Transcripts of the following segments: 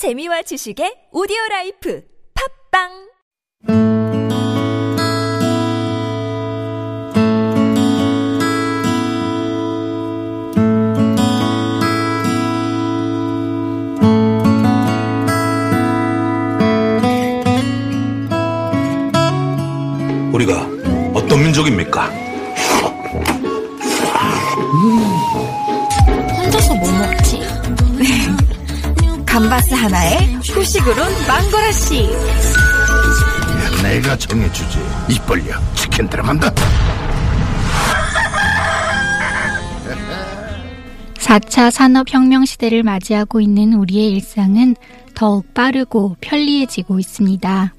재미와 지식의 오디오 라이프. 팝빵 감바스 하나에 후식으론 망고라씨 내가 정해주지. 입 벌려. 치킨 들어간다. 4차 산업혁명 시대를 맞이하고 있는 우리의 일상은 더욱 빠르고 편리해지고 있습니다.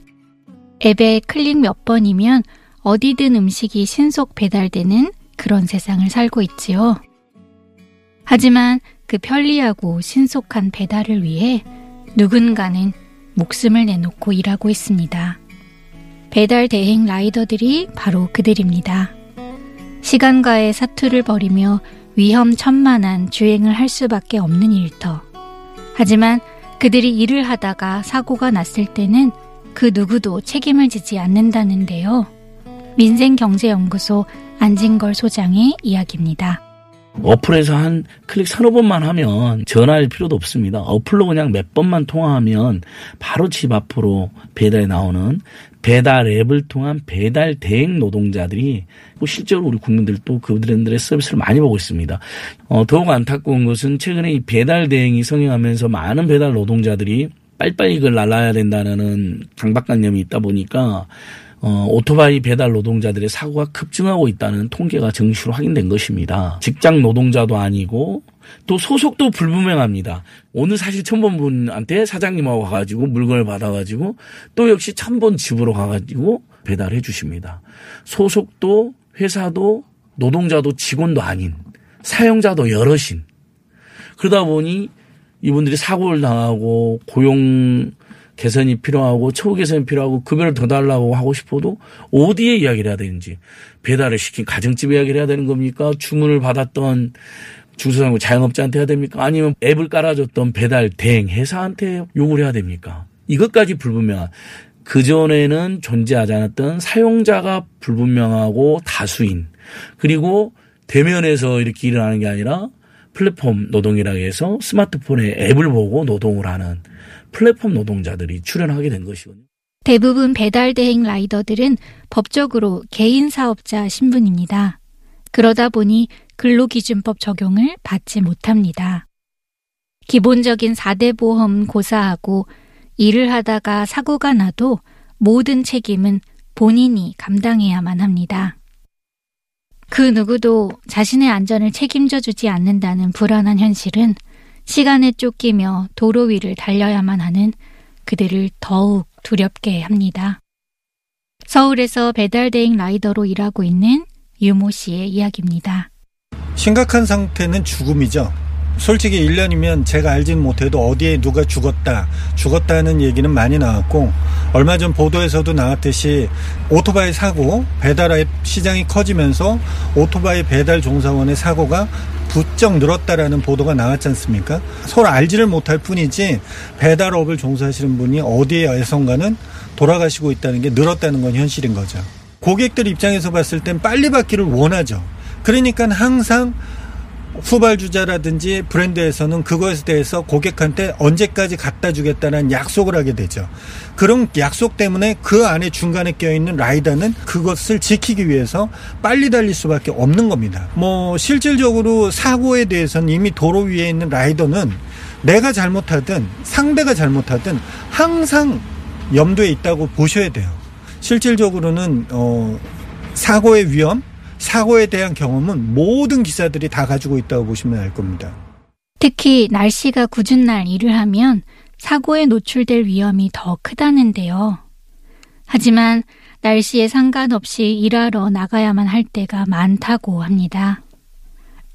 앱에 클릭 몇 번이면 어디든 음식이 신속 배달되는 그런 세상을 살고 있지요. 하지만 그 편리하고 신속한 배달을 위해 누군가는 목숨을 내놓고 일하고 있습니다. 배달 대행 라이더들이 바로 그들입니다. 시간과의 사투를 벌이며 위험천만한 주행을 할 수밖에 없는 일터. 하지만 그들이 일을 하다가 사고가 났을 때는 그 누구도 책임을 지지 않는다는데요. 민생경제연구소 안진걸 소장의 이야기입니다. 어플에서 한 클릭 서너 번만 하면 전화할 필요도 없습니다. 어플로 그냥 몇 번만 통화하면 바로 집 앞으로 배달이 나오는 배달 앱을 통한 배달 대행 노동자들이 뭐 실제로 우리 국민들도 그들의 서비스를 많이 보고 있습니다. 어, 더욱 안타까운 것은 최근에 이 배달 대행이 성행하면서 많은 배달 노동자들이 빨리빨리 이걸 날라야 된다는 강박관념이 있다 보니까 어, 오토바이 배달 노동자들의 사고가 급증하고 있다는 통계가 정시로 확인된 것입니다. 직장 노동자도 아니고 또 소속도 불분명합니다. 오늘 사실 본 분한테 사장님하고 가가지고 물건을 받아가지고 또 역시 본 집으로 가가지고 배달해 주십니다. 소속도 회사도 노동자도 직원도 아닌 사용자도 여럿인 그러다 보니 이분들이 사고를 당하고 고용 개선이 필요하고 처우 개선이 필요하고 급여를 더 달라고 하고 싶어도 어디에 이야기를 해야 되는지 배달을 시킨 가정집에 이야기를 해야 되는 겁니까? 주문을 받았던 중소상공 자영업자한테 해야 됩니까? 아니면 앱을 깔아줬던 배달 대행 회사한테 요구를 해야 됩니까? 이것까지 불분명한 그전에는 존재하지 않았던 사용자가 불분명하고 다수인 그리고 대면에서 이렇게 일을 하는 게 아니라 플랫폼 노동이라고 해서 스마트폰에 앱을 보고 노동을 하는 플랫폼 노동자들이 출연하게 된 것이거든요. 대부분 배달 대행 라이더들은 법적으로 개인 사업자 신분입니다. 그러다 보니 근로기준법 적용을 받지 못합니다. 기본적인 4대 보험 고사하고 일을 하다가 사고가 나도 모든 책임은 본인이 감당해야만 합니다. 그 누구도 자신의 안전을 책임져 주지 않는다는 불안한 현실은 시간에 쫓기며 도로 위를 달려야만 하는 그들을 더욱 두렵게 합니다. 서울에서 배달대행 라이더로 일하고 있는 유모 씨의 이야기입니다. 심각한 상태는 죽음이죠. 솔직히 1년이면 제가 알지는 못해도 어디에 누가 죽었다, 죽었다는 얘기는 많이 나왔고, 얼마 전 보도에서도 나왔듯이 오토바이 사고, 배달앱 시장이 커지면서 오토바이 배달 종사원의 사고가 부쩍 늘었다라는 보도가 나왔지 않습니까? 서로 알지를 못할 뿐이지 배달업을 종사하시는 분이 어디에선가는 돌아가시고 있다는 게 늘었다는 건 현실인 거죠. 고객들 입장에서 봤을 땐 빨리 받기를 원하죠. 그러니까 항상 후발주자라든지 브랜드에서는 그것에 대해서 고객한테 언제까지 갖다 주겠다는 약속을 하게 되죠. 그런 약속 때문에 그 안에 중간에 껴있는 라이더는 그것을 지키기 위해서 빨리 달릴 수밖에 없는 겁니다. 뭐 실질적으로 사고에 대해서는 이미 도로 위에 있는 라이더는 내가 잘못하든 상대가 잘못하든 항상 염두에 있다고 보셔야 돼요. 실질적으로는 어 사고의 위험 사고에 대한 경험은 모든 기사들이 다 가지고 있다고 보시면 알 겁니다. 특히 날씨가 궂은 날 일을 하면 사고에 노출될 위험이 더 크다는데요. 하지만 날씨에 상관없이 일하러 나가야만 할 때가 많다고 합니다.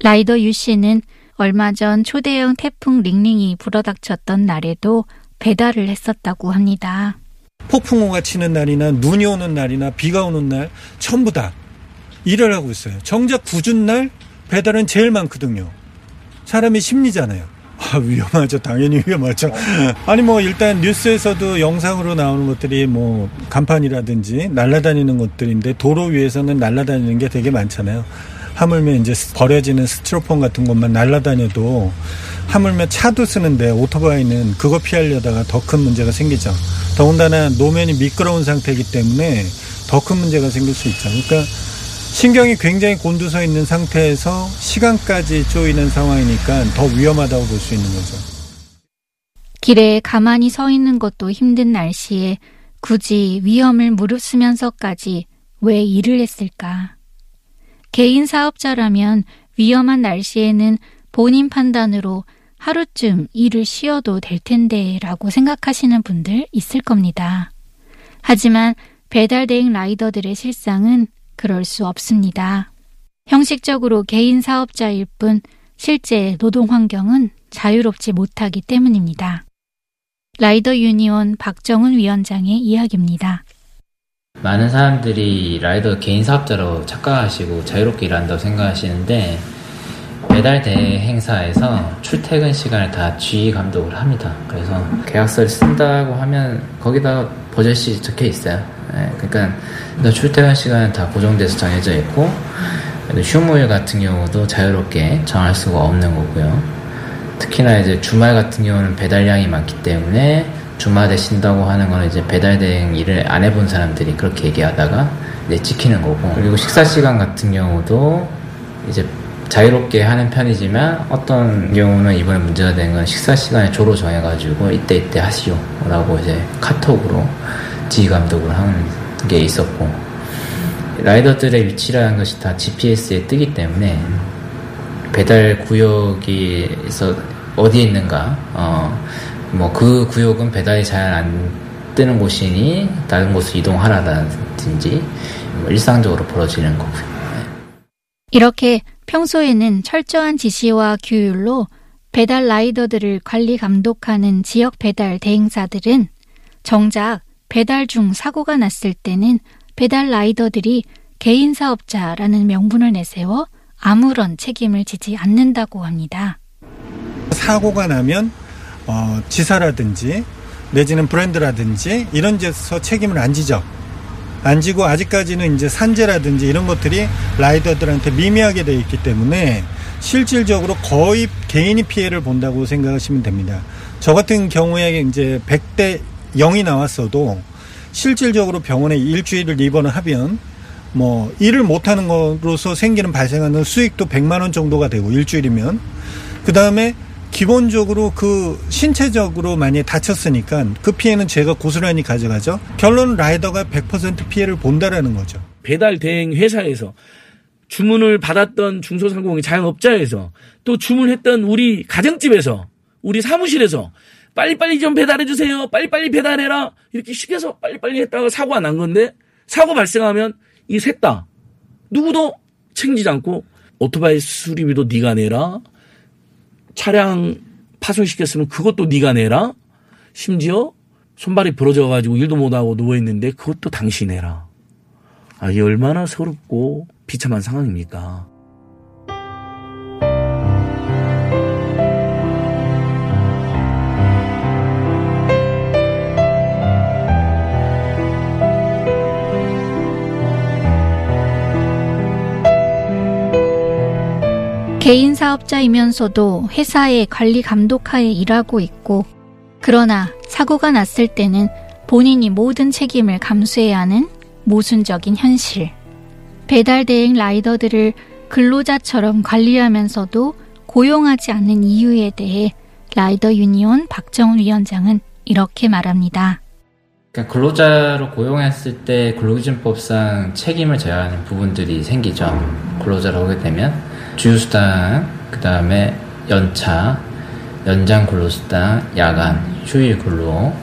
라이더 유 씨는 얼마 전 초대형 태풍 링링이 불어닥쳤던 날에도 배달을 했었다고 합니다. 폭풍우가 치는 날이나 눈이 오는 날이나 비가 오는 날 전부 다 일을 하고 있어요. 정작 굳은 날 배달은 제일 많거든요. 사람의 심리잖아요. 아, 위험하죠. 당연히 위험하죠. 아니 뭐 일단 뉴스에서도 영상으로 나오는 것들이 뭐 간판이라든지 날아다니는 것들인데 도로 위에서는 날아다니는 게 되게 많잖아요. 하물며 이제 버려지는 스티로폼 같은 것만 날아다녀도 하물며 차도 쓰는데 오토바이는 그거 피하려다가 더 큰 문제가 생기죠. 더군다나 노면이 미끄러운 상태이기 때문에 더 큰 문제가 생길 수 있죠. 그러니까 신경이 굉장히 곤두서 있는 상태에서 시간까지 쪼이는 상황이니까 더 위험하다고 볼 수 있는 거죠. 길에 가만히 서 있는 것도 힘든 날씨에 굳이 위험을 무릅쓰면서까지 왜 일을 했을까? 개인 사업자라면 위험한 날씨에는 본인 판단으로 하루쯤 일을 쉬어도 될 텐데 라고 생각하시는 분들 있을 겁니다. 하지만 배달 대행 라이더들의 실상은 그럴 수 없습니다. 형식적으로 개인 사업자일 뿐 실제 노동 환경은 자유롭지 못하기 때문입니다. 라이더 유니온 박정훈 위원장의 이야기입니다. 많은 사람들이 라이더 개인 사업자로 착각하시고 자유롭게 일한다고 생각하시는데 배달 대행사에서 출퇴근 시간을 다 G 감독을 합니다. 그래서 계약서를 쓴다고 하면 거기다 버젯이 적혀 있어요. 네, 그러니까 출퇴근 시간은 다 고정돼서 정해져 있고 휴무일 같은 경우도 자유롭게 정할 수가 없는 거고요. 특히나 이제 주말 같은 경우는 배달량이 많기 때문에 주말에 쉰다고 하는 거는 이제 배달 대행 일을 안 해본 사람들이 그렇게 얘기하다가 이제 지키는 거고 그리고 식사 시간 같은 경우도 이제 자유롭게 하는 편이지만 어떤 경우는 이번에 문제가 된 건 식사 시간에 조로 정해가지고 이때 이때 하시오라고 이제 카톡으로 지휘 감독을 하는 게 있었고 라이더들의 위치라는 것이 다 GPS에 뜨기 때문에 배달 구역에서 어디에 있는가 어, 뭐 그 구역은 배달이 잘 안 뜨는 곳이니 다른 곳으로 이동하라든지 뭐 일상적으로 벌어지는 거고요. 이렇게 평소에는 철저한 지시와 규율로 배달 라이더들을 관리 감독하는 지역 배달 대행사들은 정작 배달 중 사고가 났을 때는 배달 라이더들이 개인 사업자라는 명분을 내세워 아무런 책임을 지지 않는다고 합니다. 사고가 나면 어, 지사라든지 내지는 브랜드라든지 이런 데서 책임을 안 지죠. 안 지고 아직까지는 이제 산재라든지 이런 것들이 라이더들한테 미미하게 돼 있기 때문에 실질적으로 거의 개인이 피해를 본다고 생각하시면 됩니다. 저 같은 경우에 이제 100대 0이 나왔어도 실질적으로 병원에 일주일을 입원을 하면 뭐 일을 못하는 것으로서 생기는 발생하는 수익도 100만 원 정도가 되고 일주일이면 그 다음에 기본적으로 그 신체적으로 많이 다쳤으니까 그 피해는 제가 고스란히 가져가죠. 결론 라이더가 100% 피해를 본다라는 거죠. 배달 대행 회사에서 주문을 받았던 중소상공인 자영업자에서 또 주문했던 우리 가정집에서 우리 사무실에서 빨리빨리 좀 배달해 주세요. 빨리빨리 배달해라. 이렇게 시켜서 빨리빨리 했다가 사고가 난 건데 사고 발생하면 이 셋 다 누구도 챙기지 않고 오토바이 수리비도 네가 내라. 차량 파손시켰으면 그것도 네가 내라. 심지어 손발이 부러져 가지고 일도 못 하고 누워 있는데 그것도 당신이 내라. 아, 이게 얼마나 서럽고 비참한 상황입니까? 개인 사업자이면서도 회사의 관리 감독하에 일하고 있고, 그러나 사고가 났을 때는 본인이 모든 책임을 감수해야 하는 모순적인 현실. 배달 대행 라이더들을 근로자처럼 관리하면서도 고용하지 않는 이유에 대해 라이더 유니온 박정훈 위원장은 이렇게 말합니다. 그러니까 근로자로 고용했을 때 근로기준법상 책임을 져야 하는 부분들이 생기죠. 근로자로 하게 되면 주휴수당, 그 다음에 연차, 연장 근로수당, 야간, 휴일 근로,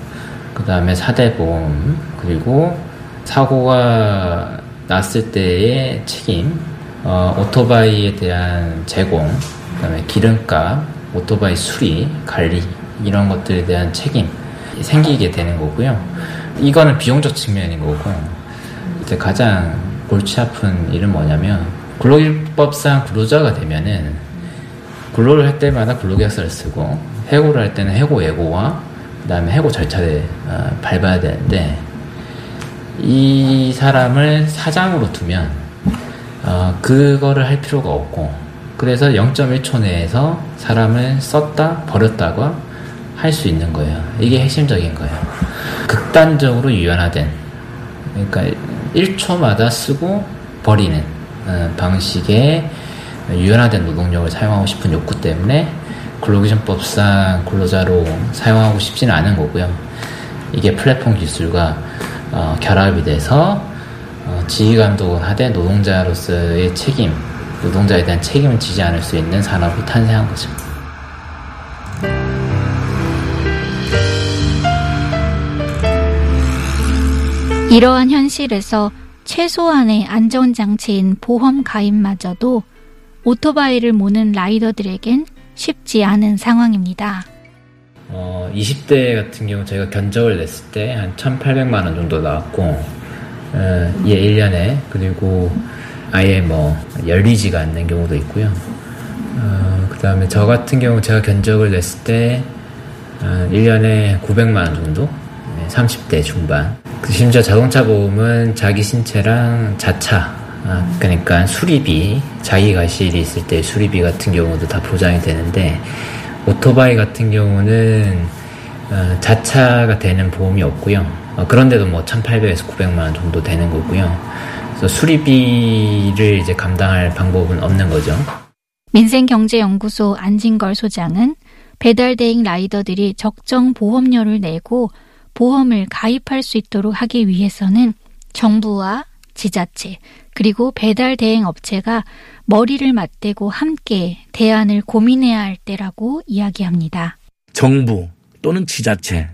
그 다음에 사대보험, 그리고 사고가 났을 때의 책임, 어, 오토바이에 대한 제공, 그 다음에 기름값, 오토바이 수리, 관리, 이런 것들에 대한 책임 생기게 되는 거고요. 이거는 비용적 측면인 거고, 이제 가장 골치 아픈 일은 뭐냐면, 근로기법상 근로자가 되면은 근로를 할 때마다 근로계약서를 쓰고 해고를 할 때는 해고 예고와 그다음에 해고 절차를 어, 밟아야 되는데 이 사람을 사장으로 두면 어, 그거를 할 필요가 없고 그래서 0.1초 내에서 사람을 썼다 버렸다가 할 수 있는 거예요. 이게 핵심적인 거예요. 극단적으로 유연화된 그러니까 1초마다 쓰고 버리는 어, 방식의 유연화된 노동력을 사용하고 싶은 욕구 때문에 근로기준법상 근로자로 사용하고 싶지는 않은 거고요. 이게 플랫폼 기술과 어, 결합이 돼서 어, 지휘 감독을 하되 노동자로서의 책임, 노동자에 대한 책임을 지지 않을 수 있는 산업이 탄생한 거죠. 이러한 현실에서 최소한의 안전장치인 보험 가입마저도 오토바이를 모는 라이더들에겐 쉽지 않은 상황입니다. 어, 20대 같은 경우 저희가 견적을 냈을 때 한 1,800만 원 정도 나왔고, 어, 예, 1년에. 그리고 아예 뭐 열리지가 않는 경우도 있고요. 어, 그 다음에 저 같은 경우 제가 견적을 냈을 때 한 1년에 900만 원 정도? 네, 30대 중반. 그 심지어 자동차 보험은 자기 신체랑 자차, 아, 그러니까 수리비, 자기 가실이 있을 때 수리비 같은 경우도 다 보장이 되는데, 오토바이 같은 경우는 어, 자차가 되는 보험이 없고요. 어, 그런데도 뭐 1,800에서 900만 원 정도 되는 거고요. 그래서 수리비를 이제 감당할 방법은 없는 거죠. 민생경제연구소 안진걸 소장은 배달 대행 라이더들이 적정 보험료를 내고 보험을 가입할 수 있도록 하기 위해서는 정부와 지자체 그리고 배달 대행 업체가 머리를 맞대고 함께 대안을 고민해야 할 때라고 이야기합니다. 정부 또는 지자체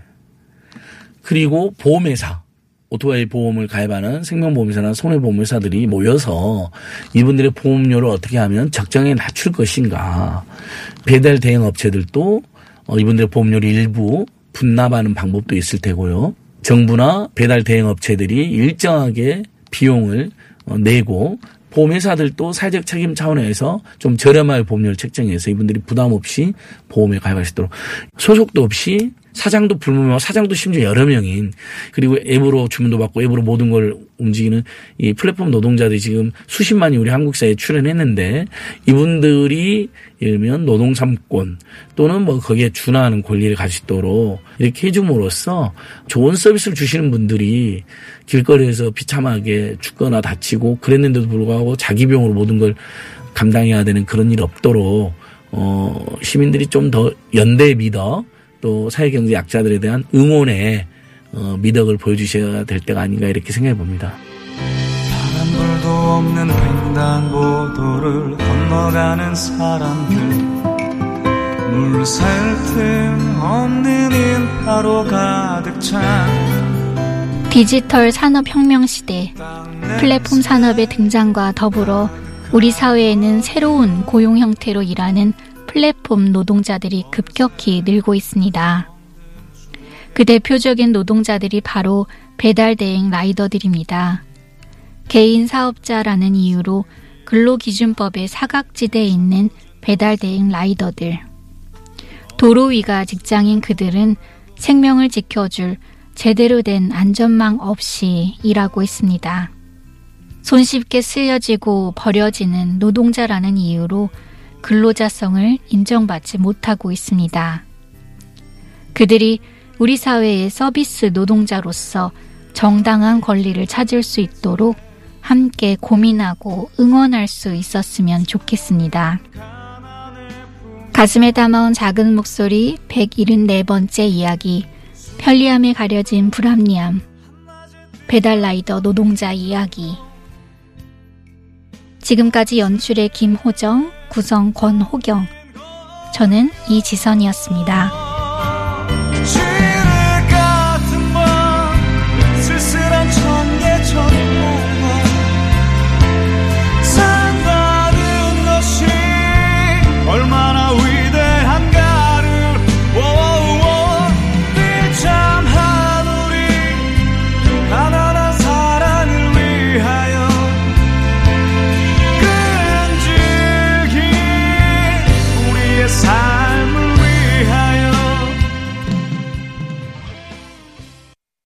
그리고 보험회사 오토바이 보험을 가입하는 생명보험회사나 손해보험회사들이 모여서 이분들의 보험료를 어떻게 하면 적정에 낮출 것인가 배달 대행 업체들도 어, 이분들의 보험료를 일부 분납하는 방법도 있을 테고요. 정부나 배달 대행 업체들이 일정하게 비용을 어, 내고 보험회사들도 사회적 책임 차원에서 좀 저렴하게 보험료를 책정해서 이분들이 부담 없이 보험에 가입할 수 있도록 소속도 없이 사장도 불문하고 사장도 심지어 여러 명인 그리고 앱으로 주문도 받고 앱으로 모든 걸 움직이는 이 플랫폼 노동자들이 지금 수십만이 우리 한국 사회에 출연했는데 이분들이 예를 들면 노동 삼권 또는 뭐 거기에 준하는 권리를 가지도록 이렇게 해줌으로써 좋은 서비스를 주시는 분들이 길거리에서 비참하게 죽거나 다치고 그랬는데도 불구하고 자기 비용으로 모든 걸 감당해야 되는 그런 일 없도록 어 시민들이 좀 더 연대 믿어 또 사회경제 약자들에 대한 응원의 어, 미덕을 보여주셔야 될 때가 아닌가 이렇게 생각해 봅니다. 바람불도 없는 횡단보도를 건너가는 사람들. 물살 틈 없는 인파로 가득 찬 디지털 산업혁명 시대. 플랫폼 산업의 등장과 더불어 우리 사회에는 새로운 고용 형태로 일하는 플랫폼 노동자들이 급격히 늘고 있습니다. 그 대표적인 노동자들이 바로 배달 대행 라이더들입니다. 개인 사업자라는 이유로 근로기준법의 사각지대에 있는 배달 대행 라이더들. 도로 위가 직장인 그들은 생명을 지켜줄 제대로 된 안전망 없이 일하고 있습니다. 손쉽게 쓸려지고 버려지는 노동자라는 이유로 근로자성을 인정받지 못하고 있습니다. 그들이 우리 사회의 서비스 노동자로서 정당한 권리를 찾을 수 있도록 함께 고민하고 응원할 수 있었으면 좋겠습니다. 가슴에 담아온 작은 목소리 174번째 이야기 편리함에 가려진 불합리함 배달라이더 노동자 이야기 지금까지 연출의 김호정, 구성 권호경 저는 이지선이었습니다.